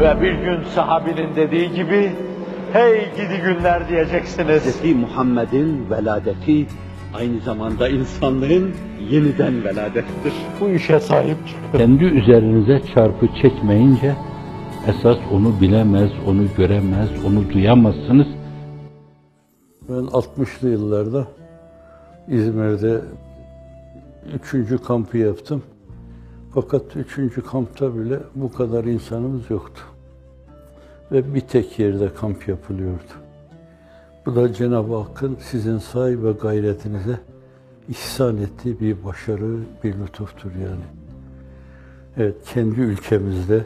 Ve bir gün sahabinin dediği gibi, hey gidi günler diyeceksiniz. Hz. Muhammed'in veladeti aynı zamanda insanlığın yeniden veladettir. Bu işe sahip çıkın. Kendi üzerinize çarpı çekmeyince esas onu bilemez, onu göremez, onu duyamazsınız. Ben 60'lı yıllarda İzmir'de üçüncü kampı yaptım. Fakat üçüncü kampta bile bu kadar insanımız yoktu. Ve bir tek yerde kamp yapılıyordu. Bu da Cenab-ı Hakk'ın sizin sahi ve gayretinize ihsan ettiği bir başarı, bir lütuftur yani. Evet, kendi ülkemizde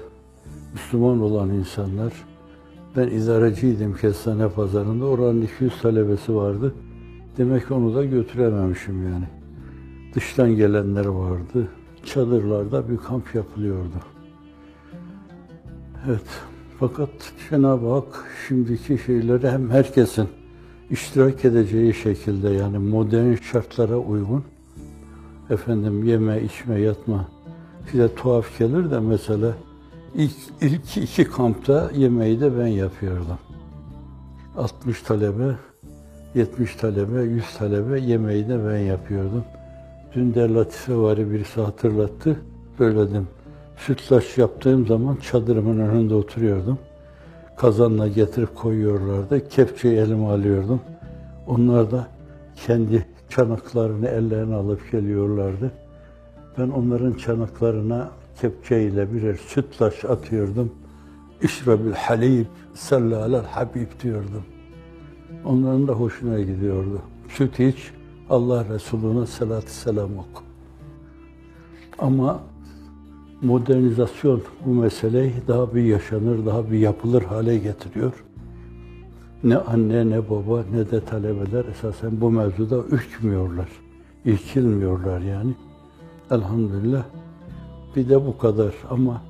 Müslüman olan insanlar, ben idareciydim kestane pazarında, oranın 200 talebesi vardı. Demek onu da götürememişim yani. Dıştan gelenler vardı. Çadırlarda bir kamp yapılıyordu. Evet. Fakat Cenab-ı Hak şimdiki şeyleri hem herkesin iştirak edeceği şekilde yani modern şartlara uygun efendim yeme, içme, yatma size tuhaf gelir de mesela ilk, ilk iki kampta yemeği de ben yapıyordum. 60 talebe, 70 talebe, 100 talebe yemeği de ben yapıyordum. Dün de Latife Vari birisi hatırlattı. Söyledim. Sütlaç yaptığım zaman çadırımın önünde oturuyordum. Kazanla getirip koyuyorlardı. Kepçeyi elime alıyordum. Onlar da kendi çanaklarını ellerine alıp geliyorlardı. Ben onların çanaklarına kepçeyle birer sütlaç atıyordum. İşrebil halib, sallalel habib diyordum. Onların da hoşuna gidiyordu. Süt iç, Allah Resulü'ne salatü selam oku. Ama modernizasyon bu meseleyi daha bir yaşanır, daha bir yapılır hale getiriyor. Ne anne, ne baba, ne de talebeler esasen bu mevzuda ürkmüyorlar. İrkilmiyorlar yani. Elhamdülillah. Bir de bu kadar ama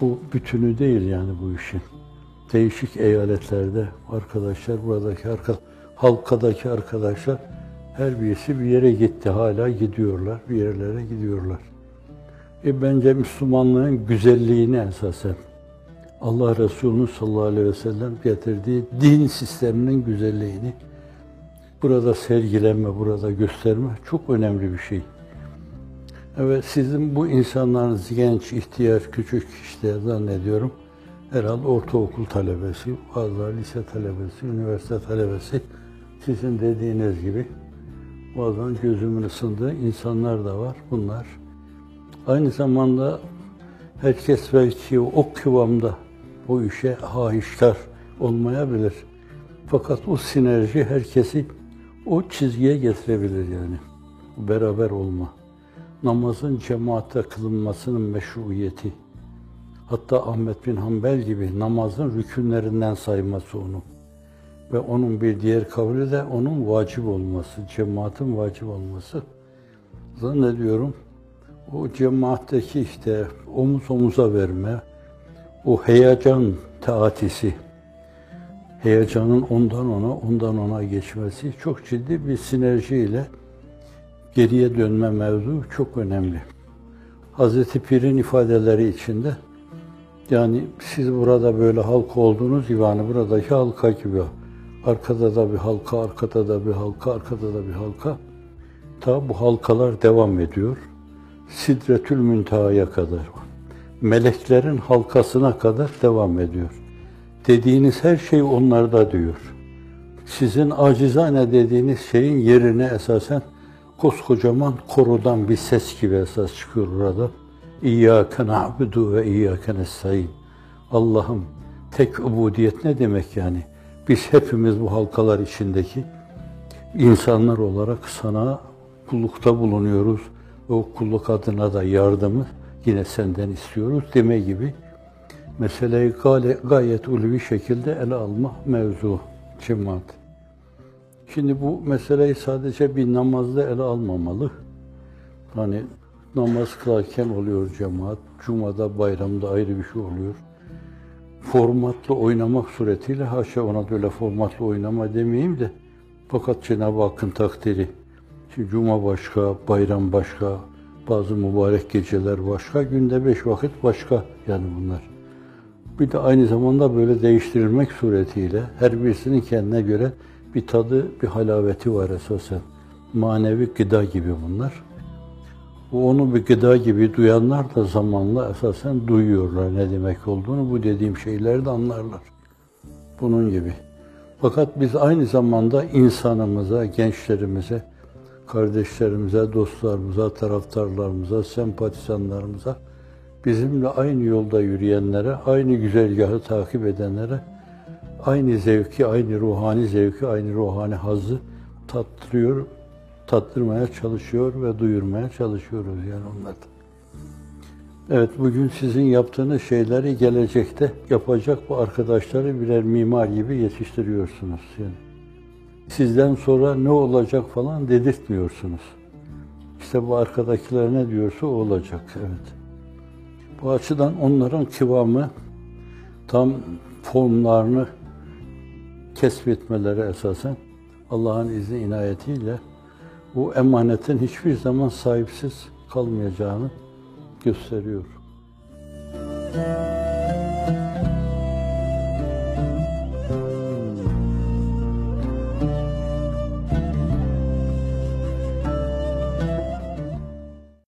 bu bütünü değil yani bu işin. Değişik eyaletlerde arkadaşlar, buradaki halkadaki arkadaşlar her birisi bir yere gitti. Hala gidiyorlar, bir yerlere gidiyorlar. E bence Müslümanlığın güzelliğini esasen Allah Resulü sallallahu aleyhi ve sellem getirdiği din sisteminin güzelliğini burada sergilenme, burada gösterme çok önemli bir şey. Evet sizin bu insanlarınız genç, ihtiyar, küçük işte zannediyorum herhalde ortaokul talebesi, bazıları lise talebesi, üniversite talebesi sizin dediğiniz gibi bazen gözümün ısındığı insanlar da var. Bunlar aynı zamanda herkes belki o kıvamda bu işe hahişkar olmayabilir. Fakat o sinerji herkesi o çizgiye getirebilir yani. Beraber olma. Namazın cemaatte kılınmasının meşruiyeti. Hatta Ahmet bin Hanbel gibi namazın rükünlerinden sayması onu. Ve onun bir diğer kavli de onun vacip olması, cemaatin vacip olması. Zannediyorum o cemaatteki işte omuz omuza verme, o heyecan taatisi, heyecanın ondan ona, ondan ona geçmesi çok ciddi bir sinerjiyle geriye dönme mevzu çok önemli. Hazreti Pir'in ifadeleri içinde yani siz burada böyle halka olduğunuz gibi hani buradaki halka gibi arkada da bir halka, arkada da bir halka, arkada da bir halka. Ta bu halkalar devam ediyor. Sidretül Münteha'ya kadar. Meleklerin halkasına kadar devam ediyor. Dediğiniz her şey onlarda diyor. Sizin acizane dediğiniz şeyin yerine esasen koskocaman korudan bir ses gibi esas çıkıyor burada. İyyâke na'budu ve iyyâke nestaîn. Allah'ım tek ubudiyet ne demek yani? Biz hepimiz bu halkalar içindeki insanlar olarak sana kullukta bulunuyoruz. O kulluk adına da yardımı yine senden istiyoruz deme gibi meseleyi gayet ulvi şekilde ele alma mevzu cemaat. Şimdi bu meseleyi sadece bir namazda ele almamalı. Hani namaz kılarken oluyor cemaat, cumada, bayramda ayrı bir şey oluyor. Formatlı oynamak suretiyle, haşa ona böyle formatlı oynama demeyeyim de, fakat Cenab-ı Hakk'ın takdiri. Şimdi cuma başka, bayram başka, bazı mübarek geceler başka, günde beş vakit başka yani bunlar. Bir de aynı zamanda böyle değiştirilmek suretiyle her birisinin kendine göre bir tadı, bir halaveti var esasen. Manevi gıda gibi bunlar. Bu onu bir gıda gibi duyanlar da zamanla esasen duyuyorlar ne demek olduğunu. Bu dediğim şeyleri de anlarlar. Bunun gibi. Fakat biz aynı zamanda insanımıza, gençlerimize, kardeşlerimize, dostlarımıza, taraftarlarımıza, sempatizanlarımıza, bizimle aynı yolda yürüyenlere, aynı güzergahı takip edenlere, aynı zevki, aynı ruhani zevki, aynı ruhani hazzı tattırıyor, tattırmaya çalışıyor ve duyurmaya çalışıyoruz yani onlardan. Evet, bugün sizin yaptığınız şeyleri gelecekte yapacak bu arkadaşları birer mimar gibi yetiştiriyorsunuz. Yani sizden sonra ne olacak falan dedirtmiyorsunuz. İşte bu arkadakiler ne diyorsa o olacak, evet. Bu açıdan onların kıvamı, tam formlarını kesbetmeleri esasen Allah'ın izni inayetiyle bu emanetin hiçbir zaman sahipsiz kalmayacağını gösteriyor.